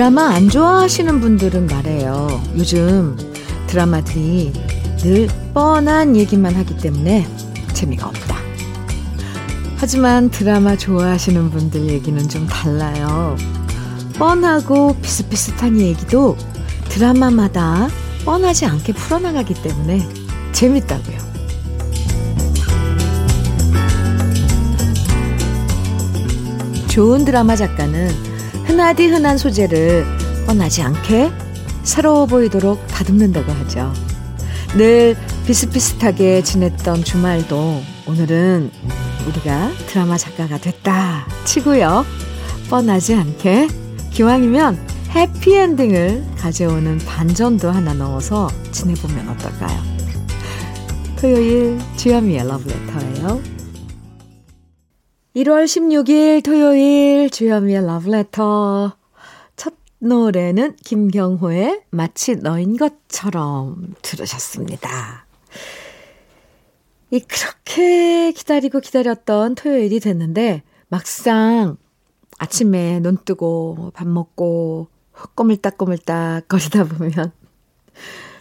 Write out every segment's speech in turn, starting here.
드라마 안 좋아하시는 분들은 말해요. 요즘 드라마들이 늘 뻔한 얘기만 하기 때문에 재미가 없다. 하지만 드라마 좋아하시는 분들 얘기는 좀 달라요. 뻔하고 비슷비슷한 얘기도 드라마마다 뻔하지 않게 풀어나가기 때문에 재밌다고요. 좋은 드라마 작가는 흔하디 흔한 소재를 뻔하지 않게 새로워 보이도록 다듬는다고 하죠. 늘 비슷비슷하게 지냈던 주말도 오늘은 우리가 드라마 작가가 됐다 치고요. 뻔하지 않게 기왕이면 해피엔딩을 가져오는 반전도 하나 넣어서 지내보면 어떨까요? 토요일 주현미의 러브레터예요. 1월 16일 토요일 주현미의 러브레터 첫 노래는 김경호의 마치 너인 것처럼 들으셨습니다. 이 그렇게 기다리고 기다렸던 토요일이 됐는데 막상 아침에 눈 뜨고 밥 먹고 꼬물딱꼬물딱 거리다 보면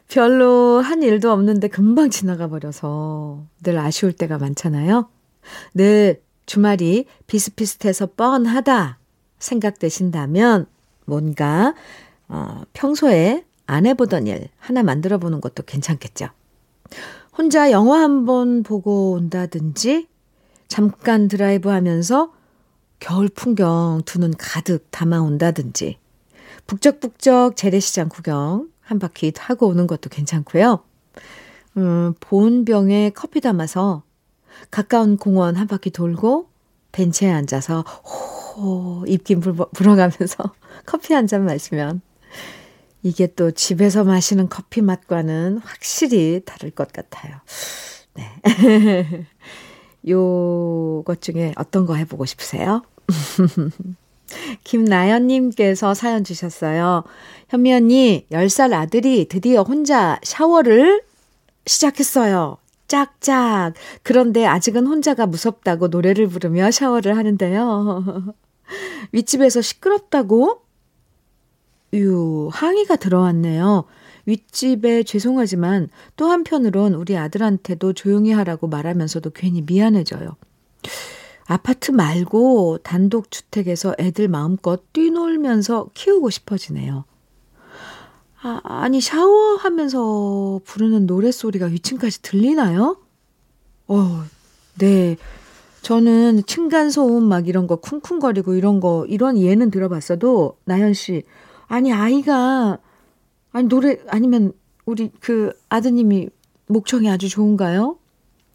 별로 한 일도 없는데 금방 지나가 버려서 늘 아쉬울 때가 많잖아요. 늘 주말이 비슷비슷해서 뻔하다 생각되신다면 뭔가 어, 평소에 안 해보던 일 하나 만들어 보는 것도 괜찮겠죠. 혼자 영화 한 번 보고 온다든지 잠깐 드라이브 하면서 겨울 풍경 두 눈 가득 담아 온다든지 북적북적 재래시장 구경 한 바퀴 하고 오는 것도 괜찮고요. 음, 보온병에 커피 담아서 가까운 공원 한 바퀴 돌고 벤치에 앉아서 호 입김 불어가면서 커피 한 잔 마시면 이게 또 집에서 마시는 커피 맛과는 확실히 다를 것 같아요. 네. 요것 중에 어떤 거 해보고 싶으세요? 김나연님께서 사연 주셨어요. 현미 언니, 10살 아들이 드디어 혼자 샤워를 시작했어요. 짝짝. 그런데 아직은 혼자가 무섭다고 노래를 부르며 샤워를 하는데요. 윗집에서 시끄럽다고? 유, 항의가 들어왔네요. 윗집에 죄송하지만 또 한편으론 우리 아들한테도 조용히 하라고 말하면서도 괜히 미안해져요. 아파트 말고 단독주택에서 애들 마음껏 뛰놀면서 키우고 싶어지네요. 아, 아니, 샤워하면서 부르는 노랫소리가 위층까지 들리나요? 어, 네. 저는 층간소음 막 이런 거 쿵쿵거리고 이런 거, 이런 예는 들어봤어도, 나연 씨, 아니, 아이가, 아니, 노래, 아니면 우리 그 아드님이 목청이 아주 좋은가요?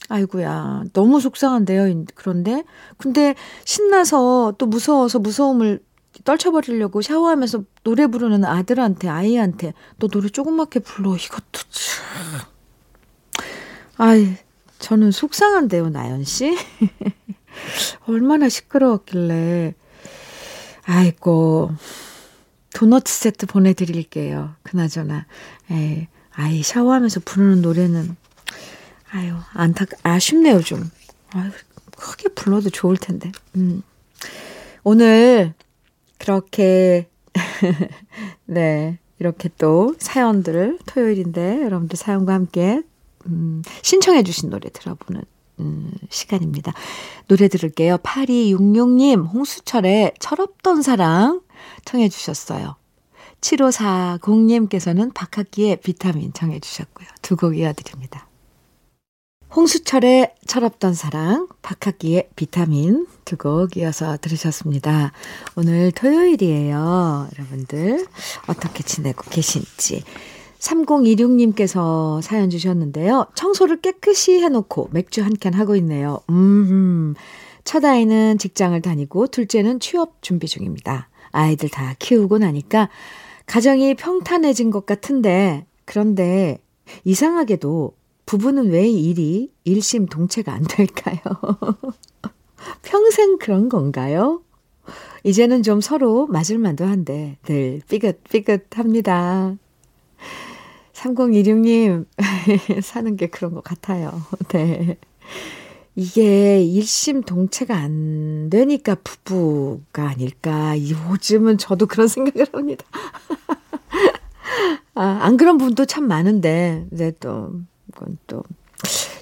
아이구야 너무 속상한데요. 그런데 근데 신나서 또 무서워서 무서움을 떨쳐버리려고 샤워하면서 노래 부르는 아들한테 아이한테 너 노래 조그맣게 불러 이것도 참. 아이 저는 속상한데요 나연 씨. 얼마나 시끄러웠길래. 아이고 도너츠 세트 보내드릴게요. 그나저나 에이, 아이 샤워하면서 부르는 노래는 아유, 안타, 아쉽네요, 좀. 아유, 크게 불러도 좋을 텐데. 음. 오늘, 그렇게, 네, 이렇게 또 사연들을 토요일인데 여러분들 사연과 함께, 음, 신청해주신 노래 들어보는, 음, 시간입니다. 노래 들을게요. 8266님, 홍수철의 철없던 사랑 청해주셨어요. 7540님께서는 박학기의 비타민 청해주셨고요. 두 곡 이어드립니다. 홍수철의 철없던 사랑, 박학기의 비타민 두 곡 이어서 들으셨습니다. 오늘 토요일이에요. 여러분들 어떻게 지내고 계신지. 3026님께서 사연 주셨는데요. 청소를 깨끗이 해놓고 맥주 한 캔 하고 있네요. 음, 첫 아이는 직장을 다니고 둘째는 취업 준비 중입니다. 아이들 다 키우고 나니까 가정이 평탄해진 것 같은데, 그런데 이상하게도 부부는 왜 일이 일심동체가 안 될까요? 평생 그런 건가요? 이제는 좀 서로 맞을만도 한데 늘 삐긋삐긋합니다. 3026님 사는 게 그런 것 같아요. 네. 이게 일심 동체가 안 되니까 부부가 아닐까. 요즘은 저도 그런 생각을 합니다. 아, 안 그런 분도 참 많은데, 이제 또, 이건 또,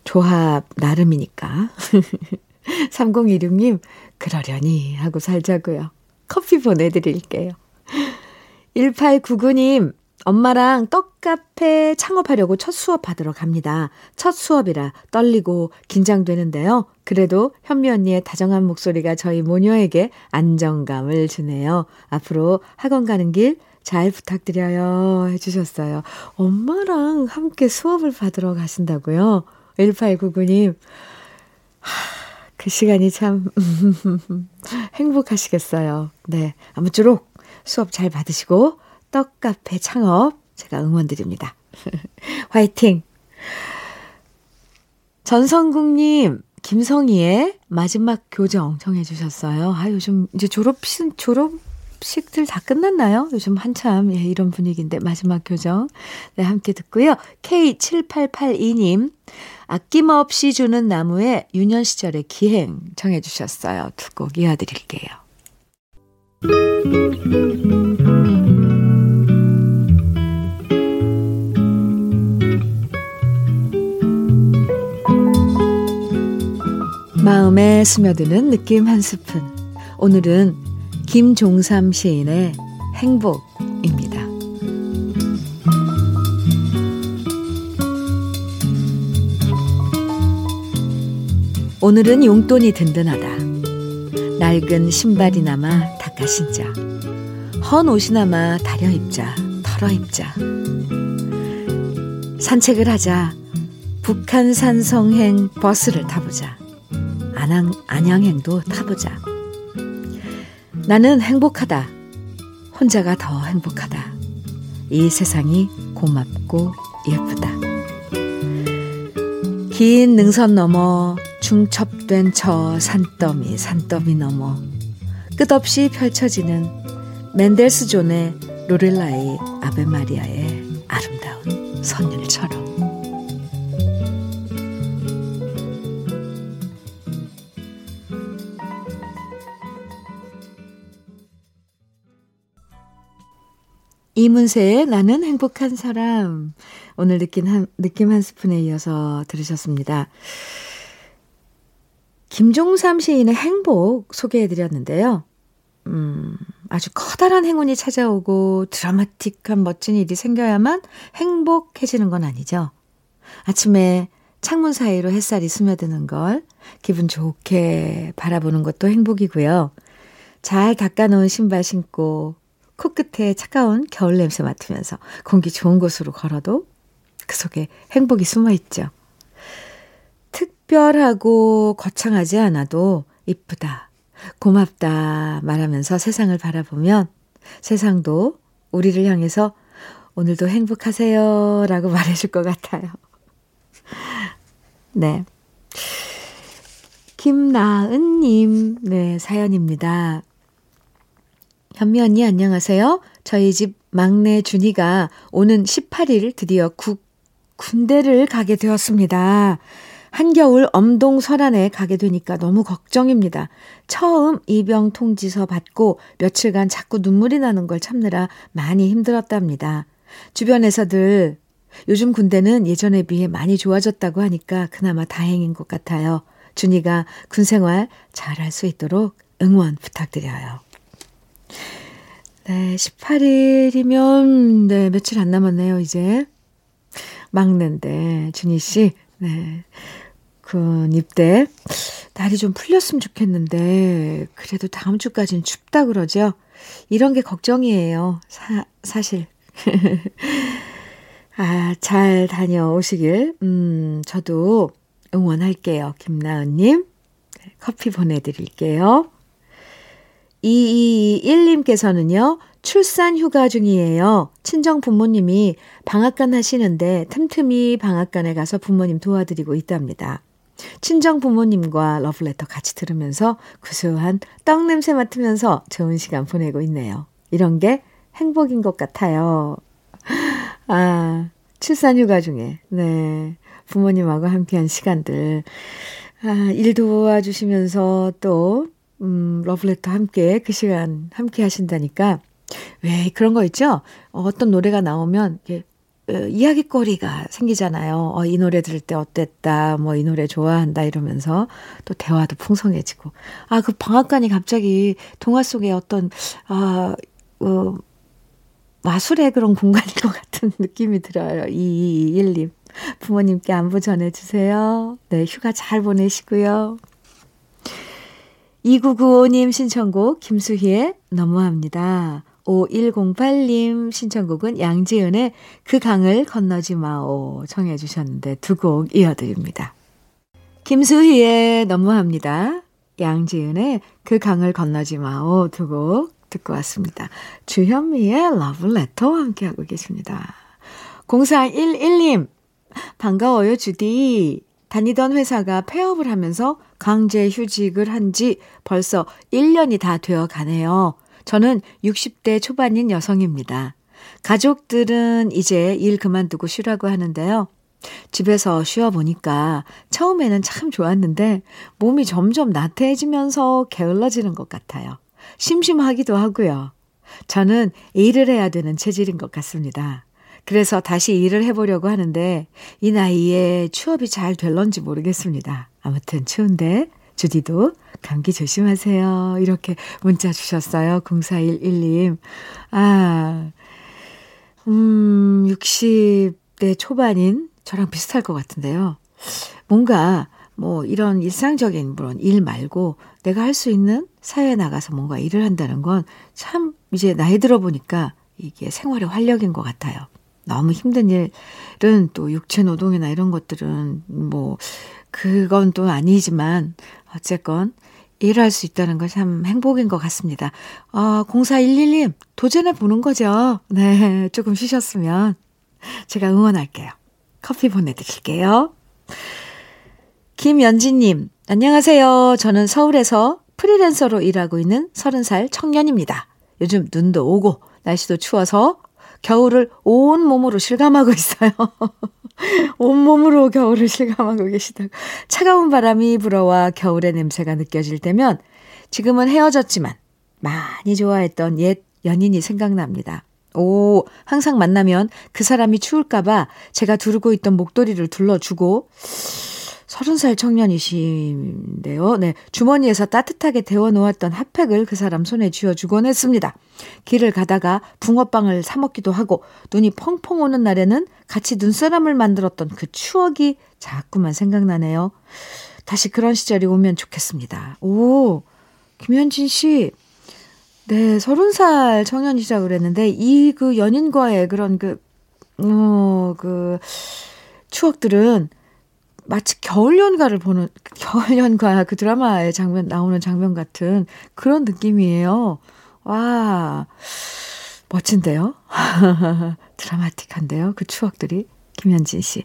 조합 나름이니까. 3016님, 그러려니 하고 살자고요. 커피 보내드릴게요. 1899님, 엄마랑 떡카페 창업하려고 첫 수업 받으러 갑니다. 첫 수업이라 떨리고 긴장되는데요. 그래도 현미 언니의 다정한 목소리가 저희 모녀에게 안정감을 주네요. 앞으로 학원 가는 길 잘 부탁드려요. 해주셨어요. 엄마랑 함께 수업을 받으러 가신다고요? 1899님. 하, 그 시간이 참 행복하시겠어요. 네. 아무쪼록 수업 잘 받으시고 떡카페 창업 제가 응원드립니다. 화이팅! 전성국님, 김성희의 마지막 교정 정해주셨어요. 아, 요즘 이제 졸업식, 졸업 식들 다 끝났나요? 요즘 한참, 예, 이런 분위기인데, 마지막 교정. 네, 함께 듣고요. K7882님, 아낌없이 주는 나무의 유년 시절의 기행 정해 주셨어요. 두 곡 이어드릴게요. 마음에 스며드는 느낌 한 스푼. 오늘은 김종삼 시인의 행복입니다. 오늘은 용돈이 든든하다. 낡은 신발이나마 닦아 신자. 헌 옷이나마 다려 입자, 털어 입자. 산책을 하자. 북한산 성행 버스를 타보자. 안양, 안양행도 타보자. 나는 행복하다. 혼자가 더 행복하다. 이 세상이 고맙고 예쁘다. 긴 능선 넘어 중첩된 저 산더미 산더미 넘어 끝없이 펼쳐지는 멘델스 존의 로렐라의 아베마리아의 아름다운 선율처럼 이문세의 나는 행복한 사람. 오늘 느낀 한, 느낌 한 스푼에 이어서 들으셨습니다. 김종삼 시인의 행복 소개해드렸는데요. 음, 아주 커다란 행운이 찾아오고 드라마틱한 멋진 일이 생겨야만 행복해지는 건 아니죠. 아침에 창문 사이로 햇살이 스며드는 걸 기분 좋게 바라보는 것도 행복이고요. 잘 닦아놓은 신발 신고 코끝에 차가운 겨울 냄새 맡으면서 공기 좋은 곳으로 걸어도 그 속에 행복이 숨어 있죠. 특별하고 거창하지 않아도 이쁘다, 고맙다 말하면서 세상을 바라보면 세상도 우리를 향해서 오늘도 행복하세요 라고 말해줄 것 같아요. 네. 김나은님, 네, 사연입니다. 현미 언니 안녕하세요. 저희 집 막내 준이가 오는 18일 드디어 국, 군대를 가게 되었습니다. 한겨울 엄동 설안에 가게 되니까 너무 걱정입니다. 처음 입영 통지서 받고 며칠간 자꾸 눈물이 나는 걸 참느라 많이 힘들었답니다. 주변에서들 요즘 군대는 예전에 비해 많이 좋아졌다고 하니까 그나마 다행인 것 같아요. 준이가 군 생활 잘할 수 있도록 응원 부탁드려요. 네, 18일이면, 네, 며칠 안 남았네요, 이제. 막내인데, 준희 씨, 네. 군 입 대. 날이 좀 풀렸으면 좋겠는데, 그래도 다음 주까지는 춥다 그러죠? 이런 게 걱정이에요, 사, 사실. 아, 잘 다녀오시길, 음, 저도 응원할게요, 김나은님. 네, 커피 보내드릴게요. 2221님께서는요, 출산 휴가 중이에요. 친정 부모님이 방앗간 하시는데 틈틈이 방앗간에 가서 부모님 도와드리고 있답니다. 친정 부모님과 러브레터 같이 들으면서 구수한 떡 냄새 맡으면서 좋은 시간 보내고 있네요. 이런 게 행복인 것 같아요. 아, 출산 휴가 중에, 네. 부모님하고 함께한 시간들. 아, 일 도와주시면서 또, 음, 러브레터 함께 그 시간 함께 하신다니까. 왜 그런 거 있죠? 어떤 노래가 나오면, 이게 어, 이야기거리가 생기잖아요. 어, 이 노래 들을 때 어땠다, 뭐, 이 노래 좋아한다, 이러면서 또 대화도 풍성해지고. 아, 그 방앗간이 갑자기 동화 속에 어떤, 아, 어, 마술의 그런 공간인 것 같은 느낌이 들어요. 2221님. 부모님께 안부 전해주세요. 네, 휴가 잘 보내시고요. 2995님 신청곡 김수희의 너무합니다. 5108님 신청곡은 양지은의 그 강을 건너지 마오 청해 주셨는데 두 곡 이어드립니다. 김수희의 너무합니다. 양지은의 그 강을 건너지 마오 두 곡 듣고 왔습니다. 주현미의 러브레터와 함께하고 계십니다. 0411님 반가워요 주디. 다니던 회사가 폐업을 하면서 강제 휴직을 한 지 벌써 1년이 다 되어 가네요. 저는 60대 초반인 여성입니다. 가족들은 이제 일 그만두고 쉬라고 하는데요. 집에서 쉬어보니까 처음에는 참 좋았는데 몸이 점점 나태해지면서 게을러지는 것 같아요. 심심하기도 하고요. 저는 일을 해야 되는 체질인 것 같습니다. 그래서 다시 일을 해보려고 하는데 이 나이에 취업이 잘 될런지 모르겠습니다. 아무튼 추운데 주디도 감기 조심하세요. 이렇게 문자 주셨어요. 0411님. 아, 음, 60대 초반인 저랑 비슷할 것 같은데요. 뭔가 뭐 이런 일상적인 물론 일 말고 내가 할 수 있는 사회에 나가서 뭔가 일을 한다는 건 참 이제 나이 들어 보니까 이게 생활의 활력인 것 같아요. 너무 힘든 일은 또 육체 노동이나 이런 것들은 뭐 그건 또 아니지만 어쨌건 일할 수 있다는 건 참 행복인 것 같습니다. 어, 0411님, 도전해 보는 거죠. 네, 조금 쉬셨으면 제가 응원할게요. 커피 보내드릴게요. 김연진님, 안녕하세요. 저는 서울에서 프리랜서로 일하고 있는 30살 청년입니다. 요즘 눈도 오고 날씨도 추워서 겨울을 온 몸으로 실감하고 있어요. 온몸으로 겨울을 실감하고 계시다고. 차가운 바람이 불어와 겨울의 냄새가 느껴질 때면 지금은 헤어졌지만 많이 좋아했던 옛 연인이 생각납니다. 오, 항상 만나면 그 사람이 추울까봐 제가 두르고 있던 목도리를 둘러주고 서른 살 청년이신데요. 네. 주머니에서 따뜻하게 데워놓았던 핫팩을 그 사람 손에 쥐어주곤 했습니다. 길을 가다가 붕어빵을 사먹기도 하고 눈이 펑펑 오는 날에는 같이 눈사람을 만들었던 그 추억이 자꾸만 생각나네요. 다시 그런 시절이 오면 좋겠습니다. 오, 김현진 씨. 네, 서른 살 청년이시라고 그랬는데, 이 그 연인과의 그런 그, 어, 그, 추억들은 마치 겨울 연가를 보는 겨울 연가 그 드라마의 장면 나오는 장면 같은 그런 느낌이에요. 와 멋진데요. 드라마틱한데요. 그 추억들이 김현진 씨.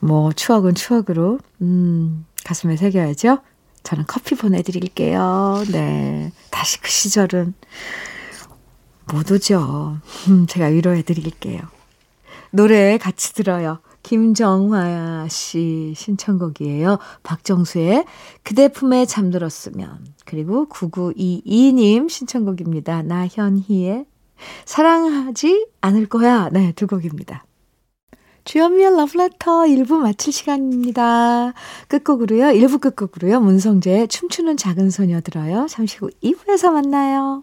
뭐 추억은 추억으로 음 가슴에 새겨야죠. 저는 커피 보내드릴게요. 네. 다시 그 시절은 못 오죠. 음, 제가 위로해드릴게요. 노래 같이 들어요. 김정화 씨 신청곡이에요. 박정수의 그대 품에 잠들었으면. 그리고 9922님 신청곡입니다. 나현희의 사랑하지 않을 거야. 네, 두 곡입니다. 주연미의 러브레터 1부 마칠 시간입니다. 끝곡으로요. 1부 끝곡으로요. 문성재의 춤추는 작은 소녀 들어요. 잠시 후 2부에서 만나요.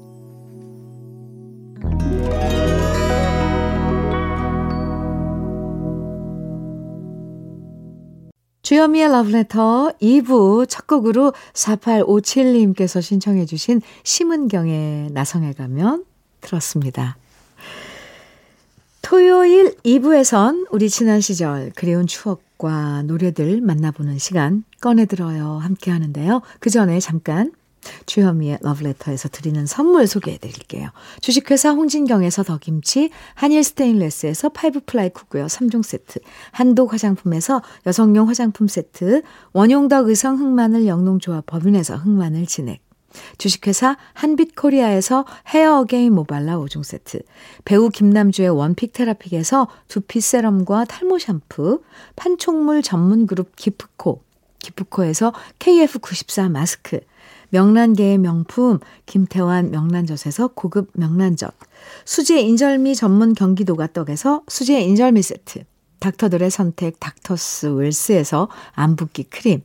주현미의 러브레터 2부 첫 곡으로 4857님께서 신청해 주신 심은경의 나성에 가면 들었습니다. 토요일 2부에선 우리 지난 시절 그리운 추억과 노래들 만나보는 시간 꺼내들어요 함께 하는데요. 그 전에 잠깐 주현미의 러브레터에서 드리는 선물 소개해 드릴게요. 주식회사 홍진경에서 더김치, 한일 스테인레스에서 five ply 쿠고요 3종 세트, 한독 화장품에서 여성용 화장품 세트, 원용덕 의성 흑마늘 영농조합 법인에서 흑마늘 진액, 주식회사 한빛코리아에서 헤어 어게인 모발라 5종 세트, 배우 김남주의 one pick 테라픽에서 두피 세럼과 탈모 샴푸, 판촉물 전문 그룹 기프코, 기프코에서 KF94 마스크, 명란계의 명품 김태환 명란젓에서 고급 명란젓, 수제 인절미 전문 경기도가 떡에서 수제 인절미 세트, 닥터들의 선택 닥터스 웰스에서 안붓기 크림,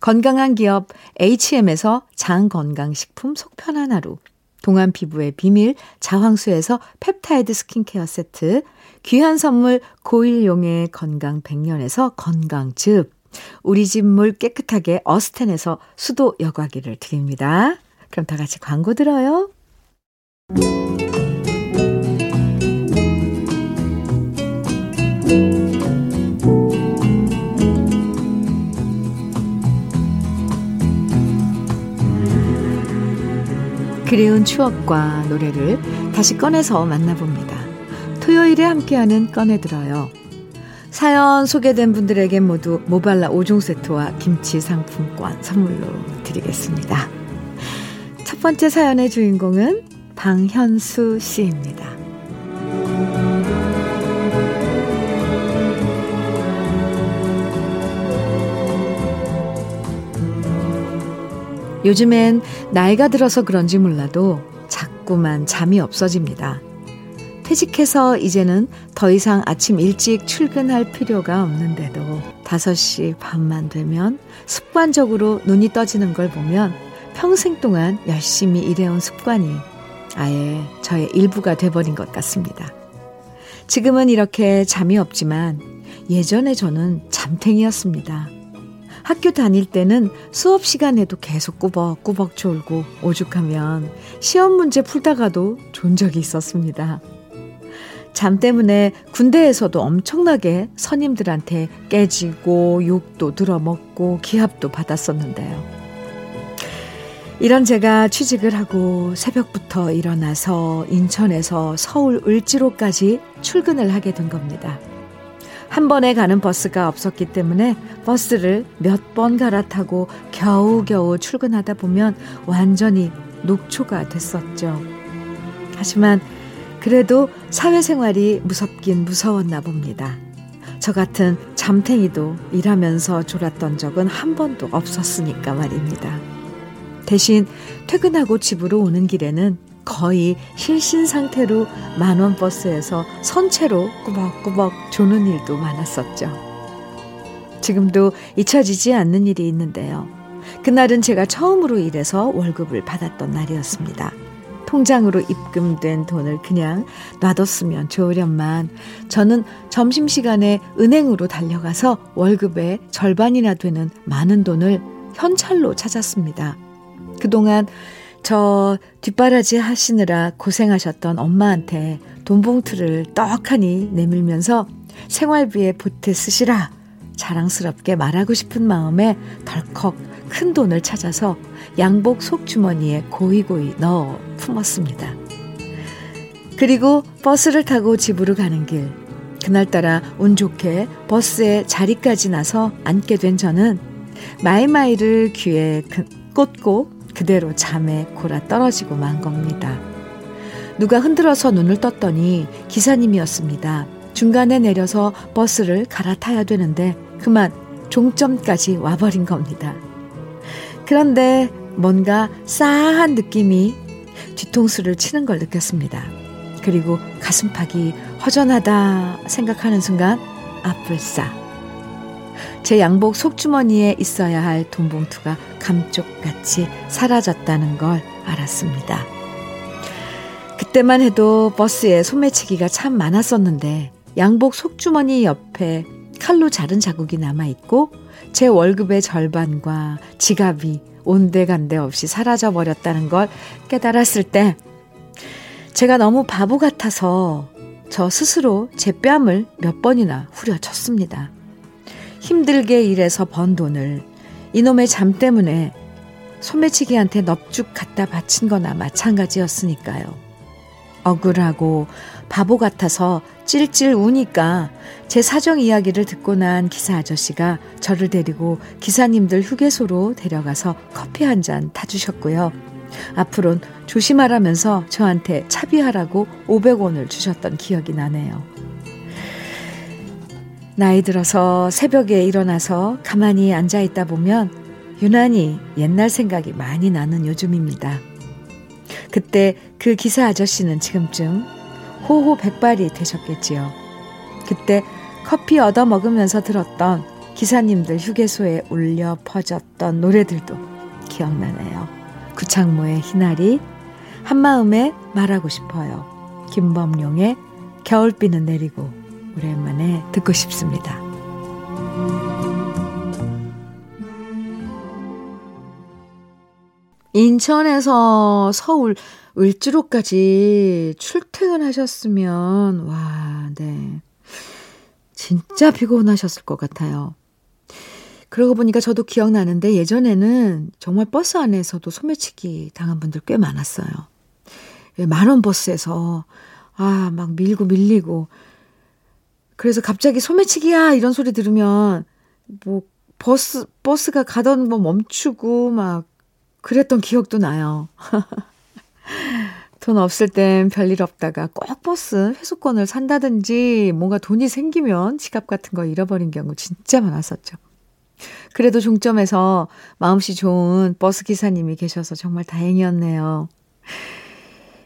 건강한 기업 HM에서 장건강식품 속편한 하루, 동안 피부의 비밀 자황수에서 펩타이드 스킨케어 세트, 귀한 선물 고일용의 건강 100년에서 건강즙, 우리 집 물 깨끗하게 어스텐에서 수도 여과기를 드립니다. 그럼 다 같이 광고 들어요. 그리운 추억과 노래를 다시 꺼내서 만나봅니다. 토요일에 함께하는 꺼내들어요. 사연 소개된 분들에게 모두 모발라 5종 세트와 김치 상품권 선물로 드리겠습니다. 첫 번째 사연의 주인공은 방현수 씨입니다. 요즘엔 나이가 들어서 그런지 몰라도 자꾸만 잠이 없어집니다. 퇴직해서 이제는 더 이상 아침 일찍 출근할 필요가 없는데도 5시 반만 되면 습관적으로 눈이 떠지는 걸 보면 평생 동안 열심히 일해온 습관이 아예 저의 일부가 돼버린 것 같습니다. 지금은 이렇게 잠이 없지만 예전에 저는 잠탱이였습니다. 학교 다닐 때는 수업 시간에도 계속 꾸벅꾸벅 졸고 오죽하면 시험 문제 풀다가도 존 적이 있었습니다. 잠 때문에 군대에서도 엄청나게 선임들한테 깨지고 욕도 들어먹고 기합도 받았었는데요. 이런 제가 취직을 하고 새벽부터 일어나서 인천에서 서울 을지로까지 출근을 하게 된 겁니다. 한 번에 가는 버스가 없었기 때문에 버스를 몇 번 갈아타고 겨우겨우 출근하다 보면 완전히 녹초가 됐었죠. 하지만 그래도 사회생활이 무섭긴 무서웠나 봅니다. 저 같은 잠탱이도 일하면서 졸았던 적은 한 번도 없었으니까 말입니다. 대신 퇴근하고 집으로 오는 길에는 거의 실신 상태로 만원 버스에서 선체로 꾸벅꾸벅 조는 일도 많았었죠. 지금도 잊혀지지 않는 일이 있는데요. 그날은 제가 처음으로 일해서 월급을 받았던 날이었습니다. 통장으로 입금된 돈을 그냥 놔뒀으면 좋으련만 저는 점심시간에 은행으로 달려가서 월급의 절반이나 되는 많은 돈을 현찰로 찾았습니다. 그동안 저 뒷바라지 하시느라 고생하셨던 엄마한테 돈 봉투를 떡하니 내밀면서 생활비에 보태 쓰시라 자랑스럽게 말하고 싶은 마음에 덜컥 큰 돈을 찾아서 양복 속주머니에 고이고이 넣어 품었습니다. 그리고 버스를 타고 집으로 가는 길. 그날따라 운 좋게 버스에 자리까지 나서 앉게 된 저는 마이마이를 귀에 꽂고 그대로 잠에 골아 떨어지고 만 겁니다. 누가 흔들어서 눈을 떴더니 기사님이었습니다. 중간에 내려서 버스를 갈아타야 되는데 그만 종점까지 와버린 겁니다. 그런데 뭔가 싸한 느낌이 뒤통수를 치는 걸 느꼈습니다. 그리고 가슴팍이 허전하다 생각하는 순간 아뿔싸. 제 양복 속주머니에 있어야 할 돈봉투가 감쪽같이 사라졌다는 걸 알았습니다. 그때만 해도 버스에 소매치기가 참 많았었는데 양복 속주머니 옆에 칼로 자른 자국이 남아있고 제 월급의 절반과 지갑이 온데간데 없이 사라져 버렸다는 걸 깨달았을 때 제가 너무 바보 같아서 저 스스로 제 뺨을 몇 번이나 후려쳤습니다. 힘들게 일해서 번 돈을 이놈의 잠 때문에 소매치기한테 넙죽 갖다 바친 거나 마찬가지였으니까요. 억울하고 바보 같아서 찔찔 우니까 제 사정 이야기를 듣고 난 기사 아저씨가 저를 데리고 기사님들 휴게소로 데려가서 커피 한 잔 타주셨고요. 앞으론 조심하라면서 저한테 차비하라고 500원을 주셨던 기억이 나네요. 나이 들어서 새벽에 일어나서 가만히 앉아 있다 보면 유난히 옛날 생각이 많이 나는 요즘입니다. 그때 그 기사 아저씨는 지금쯤 호호 백발이 되셨겠지요. 그때 커피 얻어 먹으면서 들었던 기사님들 휴게소에 울려 퍼졌던 노래들도 기억나네요. 구창모의 희나리, 한마음에 말하고 싶어요. 김범룡의 겨울비는 내리고 오랜만에 듣고 싶습니다. 인천에서 서울 을지로까지 출퇴근하셨으면, 와, 네. 진짜 피곤하셨을 것 같아요. 그러고 보니까 저도 기억나는데 예전에는 정말 버스 안에서도 소매치기 당한 분들 꽤 많았어요. 만원 버스에서, 아, 막 밀고 밀리고. 그래서 갑자기 소매치기야! 이런 소리 들으면, 뭐, 버스, 버스가 가던 뭐 멈추고, 막, 그랬던 기억도 나요. 돈 없을 땐 별일 없다가 꼭 버스 회수권을 산다든지 뭔가 돈이 생기면 지갑 같은 거 잃어버린 경우 진짜 많았었죠. 그래도 종점에서 마음씨 좋은 버스 기사님이 계셔서 정말 다행이었네요.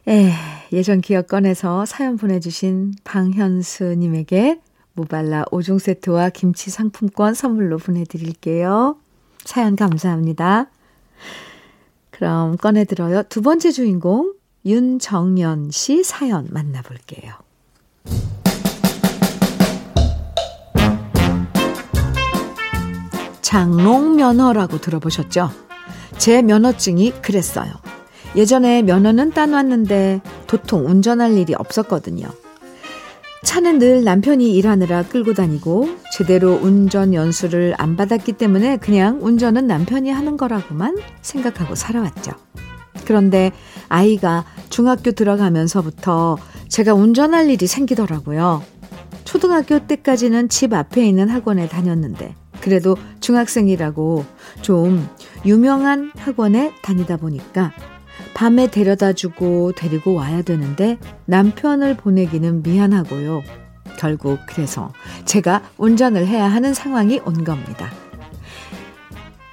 에, 예전 기억 꺼내서 사연 보내주신 방현수님에게 모발라 5종 세트와 김치 상품권 선물로 보내드릴게요. 사연 감사합니다. 그럼 꺼내들어요. 두 번째 주인공 윤정연 씨 사연 만나볼게요. 장롱 면허라고 들어보셨죠? 제 면허증이 그랬어요. 예전에 면허는 따놨는데 도통 운전할 일이 없었거든요. 차는 늘 남편이 일하느라 끌고 다니고 제대로 운전 연수를 안 받았기 때문에 그냥 운전은 남편이 하는 거라고만 생각하고 살아왔죠. 그런데 아이가 중학교 들어가면서부터 제가 운전할 일이 생기더라고요. 초등학교 때까지는 집 앞에 있는 학원에 다녔는데 그래도 중학생이라고 좀 유명한 학원에 다니다 보니까 밤에 데려다 주고 데리고 와야 되는데 남편을 보내기는 미안하고요. 결국 그래서 제가 운전을 해야 하는 상황이 온 겁니다.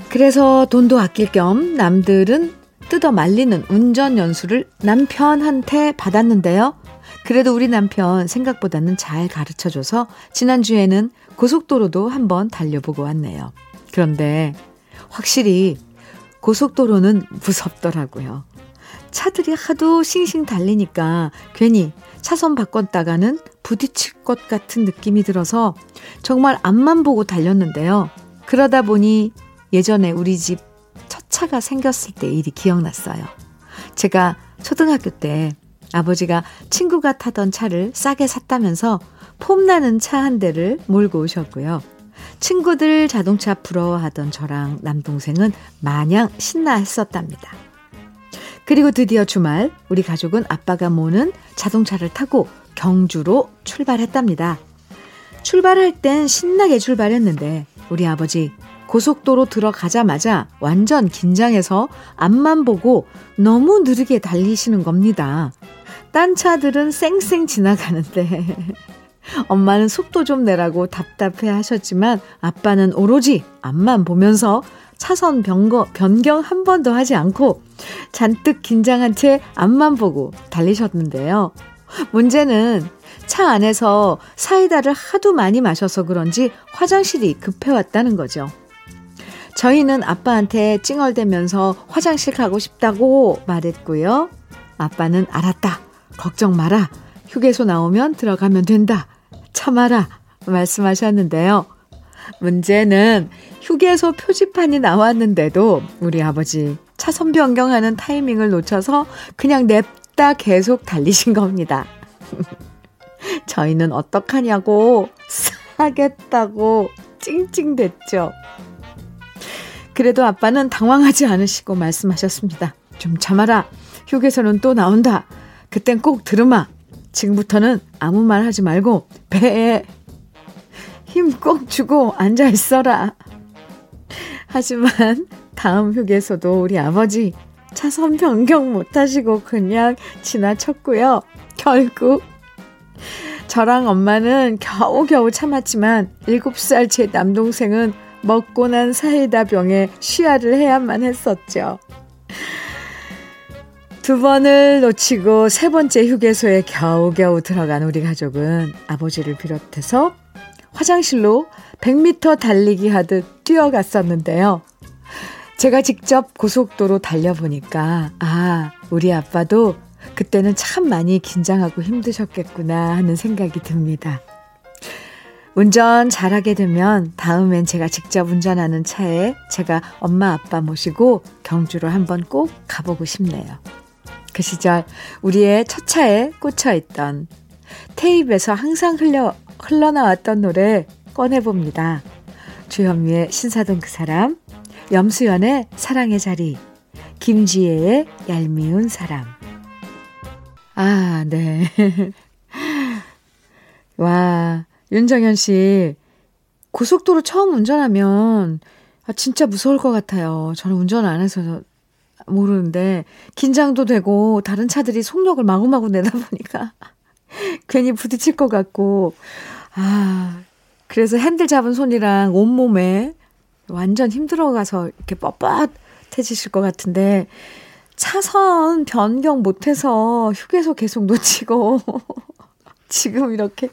그래서 돈도 아낄 겸 남들은 뜯어 말리는 운전 연수를 남편한테 받았는데요. 그래도 우리 남편 생각보다는 잘 가르쳐 줘서 지난주에는 고속도로도 한번 달려보고 왔네요. 그런데 확실히 고속도로는 무섭더라고요. 차들이 하도 싱싱 달리니까 괜히 차선 바꿨다가는 부딪힐 것 같은 느낌이 들어서 정말 앞만 보고 달렸는데요. 그러다 보니 예전에 우리 집 첫 차가 생겼을 때 일이 기억났어요. 제가 초등학교 때 아버지가 친구가 타던 차를 싸게 샀다면서 폼나는 차 한 대를 몰고 오셨고요. 친구들 자동차 부러워하던 저랑 남동생은 마냥 신나 했었답니다. 그리고 드디어 주말 우리 가족은 아빠가 모는 자동차를 타고 경주로 출발했답니다. 출발할 땐 신나게 출발했는데 우리 아버지 고속도로 들어가자마자 완전 긴장해서 앞만 보고 너무 느리게 달리시는 겁니다. 딴 차들은 쌩쌩 지나가는데 엄마는 속도 좀 내라고 답답해 하셨지만 아빠는 오로지 앞만 보면서 차선 변거, 변경 한 번도 하지 않고 잔뜩 긴장한 채 앞만 보고 달리셨는데요. 문제는 차 안에서 사이다를 하도 많이 마셔서 그런지 화장실이 급해왔다는 거죠. 저희는 아빠한테 찡얼대면서 화장실 가고 싶다고 말했고요. 아빠는 알았다. 걱정 마라. 휴게소 나오면 들어가면 된다. 참아라. 말씀하셨는데요. 문제는 휴게소 표지판이 나왔는데도 우리 아버지 차선 변경하는 타이밍을 놓쳐서 그냥 냅다 계속 달리신 겁니다. 저희는 어떡하냐고 사겠다고 찡찡댔죠. 그래도 아빠는 당황하지 않으시고 말씀하셨습니다. 좀 참아라. 휴게소는 또 나온다. 그땐 꼭 들으마. 지금부터는 아무 말 하지 말고 배에 힘 꼭 주고 앉아 있어라. 하지만 다음 휴게소도 우리 아버지 차선 변경 못 하시고 그냥 지나쳤고요. 결국 저랑 엄마는 겨우겨우 참았지만 7살 제 남동생은 먹고 난 사이다 병에 쉬야를 해야만 했었죠. 두 번을 놓치고 세 번째 휴게소에 겨우겨우 들어간 우리 가족은 아버지를 비롯해서 화장실로 100m 달리기 하듯 뛰어갔었는데요. 제가 직접 고속도로 달려보니까, 아, 우리 아빠도 그때는 참 많이 긴장하고 힘드셨겠구나 하는 생각이 듭니다. 운전 잘하게 되면 다음엔 제가 직접 운전하는 차에 제가 엄마 아빠 모시고 경주로 한번 꼭 가보고 싶네요. 그 시절 우리의 첫 차에 꽂혀 있던 테이프에서 항상 흘려, 흘러나왔던 노래 꺼내 봅니다. 주현미의 신사동 그 사람, 염수연의 사랑의 자리, 김지혜의 얄미운 사람. 아, 네. 와, 윤정현 씨, 고속도로 처음 운전하면 아, 진짜 무서울 것 같아요. 저는 운전 안 해서 모르는데 긴장도 되고 다른 차들이 속력을 마구마구 내다 보니까 괜히 부딪힐 것 같고 아 그래서 핸들 잡은 손이랑 온몸에 완전 힘들어가서 이렇게 뻣뻣해지실 것 같은데 차선 변경 못해서 휴게소 계속 놓치고 지금 이렇게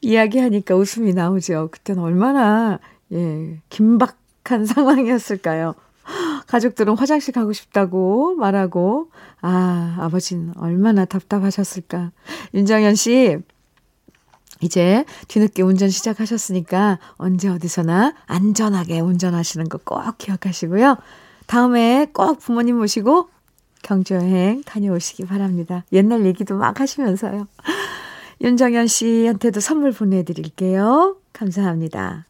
이야기하니까 웃음이 나오죠. 그때는 얼마나 예 긴박한 상황이었을까요? 가족들은 화장실 가고 싶다고 말하고, 아, 아버지는 얼마나 답답하셨을까. 윤정현 씨, 이제 뒤늦게 운전 시작하셨으니까 언제 어디서나 안전하게 운전하시는 거 꼭 기억하시고요. 다음에 꼭 부모님 모시고 경주여행 다녀오시기 바랍니다. 옛날 얘기도 막 하시면서요. 윤정현 씨한테도 선물 보내드릴게요. 감사합니다.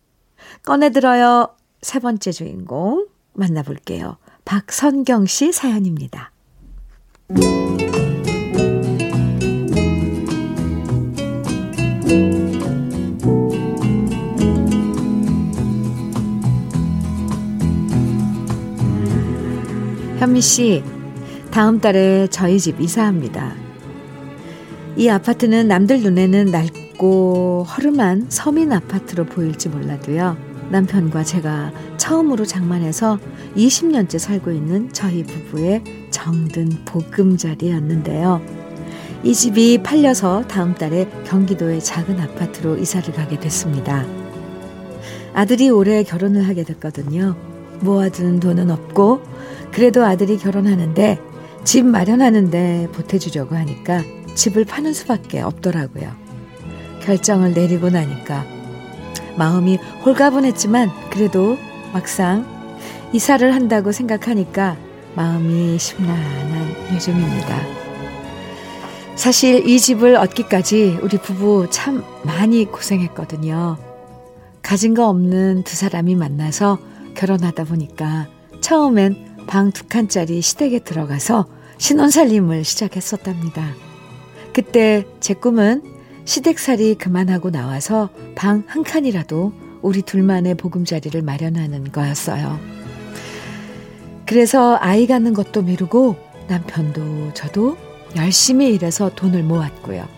꺼내들어요. 세 번째 주인공. 만나볼게요. 박선경 씨 사연입니다. 현미 씨, 다음 달에 저희 집 이사합니다. 이 아파트는 남들 눈에는 낡고 허름한 서민 아파트로 보일지 몰라도요. 남편과 제가 처음으로 장만해서 20년째 살고 있는 저희 부부의 정든 보금자리였는데요. 이 집이 팔려서 다음 달에 경기도의 작은 아파트로 이사를 가게 됐습니다. 아들이 올해 결혼을 하게 됐거든요. 모아둔 돈은 없고 그래도 아들이 결혼하는데 집 마련하는데 보태주려고 하니까 집을 파는 수밖에 없더라고요. 결정을 내리고 나니까 마음이 홀가분했지만 그래도 막상 이사를 한다고 생각하니까 마음이 심란한 요즘입니다. 사실 이 집을 얻기까지 우리 부부 참 많이 고생했거든요. 가진 거 없는 두 사람이 만나서 결혼하다 보니까 처음엔 방 두 칸짜리 시댁에 들어가서 신혼살림을 시작했었답니다. 그때 제 꿈은 시댁살이 그만하고 나와서 방 한 칸이라도 우리 둘만의 보금자리를 마련하는 거였어요. 그래서 아이 갖는 것도 미루고 남편도 저도 열심히 일해서 돈을 모았고요.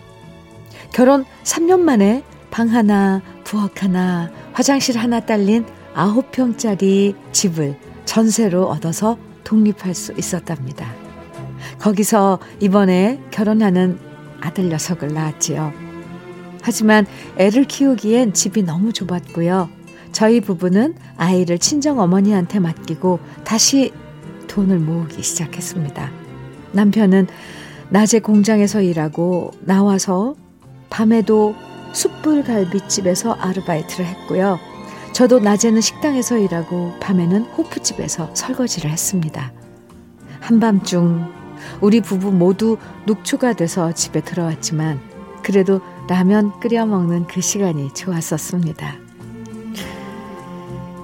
결혼 3년 만에 방 하나, 부엌 하나, 화장실 하나 딸린 9평짜리 집을 전세로 얻어서 독립할 수 있었답니다. 거기서 이번에 결혼하는 아들 녀석을 낳았지요. 하지만 애를 키우기엔 집이 너무 좁았고요. 저희 부부는 아이를 친정 어머니한테 맡기고 다시 돈을 모으기 시작했습니다. 남편은 낮에 공장에서 일하고 나와서 밤에도 숯불갈비집에서 아르바이트를 했고요. 저도 낮에는 식당에서 일하고 밤에는 호프집에서 설거지를 했습니다. 한밤중 우리 부부 모두 녹초가 돼서 집에 들어왔지만 그래도 라면 끓여 먹는 그 시간이 좋았었습니다.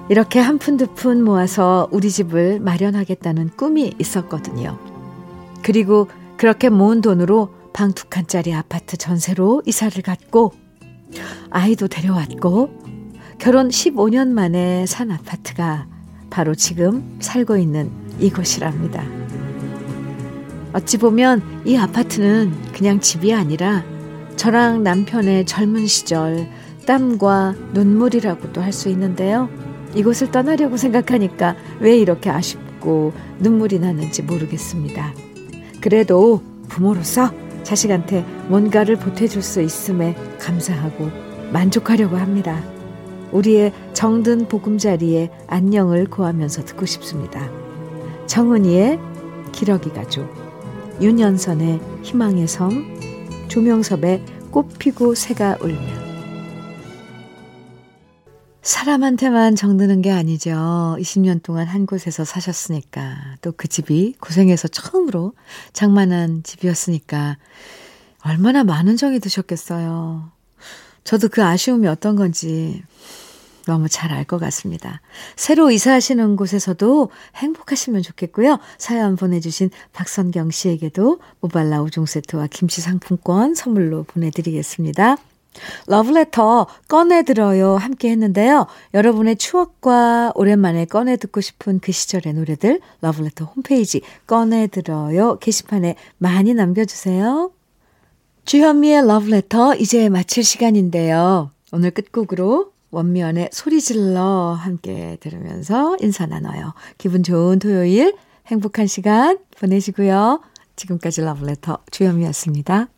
이렇게 한 푼 두 푼 모아서 우리 집을 마련하겠다는 꿈이 있었거든요. 그리고 그렇게 모은 돈으로 방 두 칸짜리 아파트 전세로 이사를 갔고, 아이도 데려왔고, 결혼 15년 만에 산 아파트가 바로 지금 살고 있는 이곳이랍니다. 어찌 보면 이 아파트는 그냥 집이 아니라 저랑 남편의 젊은 시절 땀과 눈물이라고도 할 수 있는데요. 이곳을 떠나려고 생각하니까 왜 이렇게 아쉽고 눈물이 나는지 모르겠습니다. 그래도 부모로서 자식한테 뭔가를 보태줄 수 있음에 감사하고 만족하려고 합니다. 우리의 정든 보금자리에 안녕을 구하면서 듣고 싶습니다. 정은이의 기러기 가족, 윤연선의 희망의 섬, 조명섭의 꽃 피고 새가 울면 사람한테만 정드는 게 아니죠. 20년 동안 한 곳에서 사셨으니까. 또 그 집이 고생해서 처음으로 장만한 집이었으니까. 얼마나 많은 정이 드셨겠어요. 저도 그 아쉬움이 어떤 건지 너무 잘 알 것 같습니다. 새로 이사하시는 곳에서도 행복하시면 좋겠고요. 사연 보내주신 박선경 씨에게도 모발라 5종 세트와 김치 상품권 선물로 보내드리겠습니다. 러브레터 꺼내들어요 함께 했는데요. 여러분의 추억과 오랜만에 꺼내 듣고 싶은 그 시절의 노래들 러브레터 홈페이지 꺼내들어요 게시판에 많이 남겨주세요. 주현미의 러브레터 이제 마칠 시간인데요. 오늘 끝곡으로 원면의 소리질러 함께 들으면서 인사 나눠요. 기분 좋은 토요일 행복한 시간 보내시고요. 지금까지 러브레터 주현미였습니다.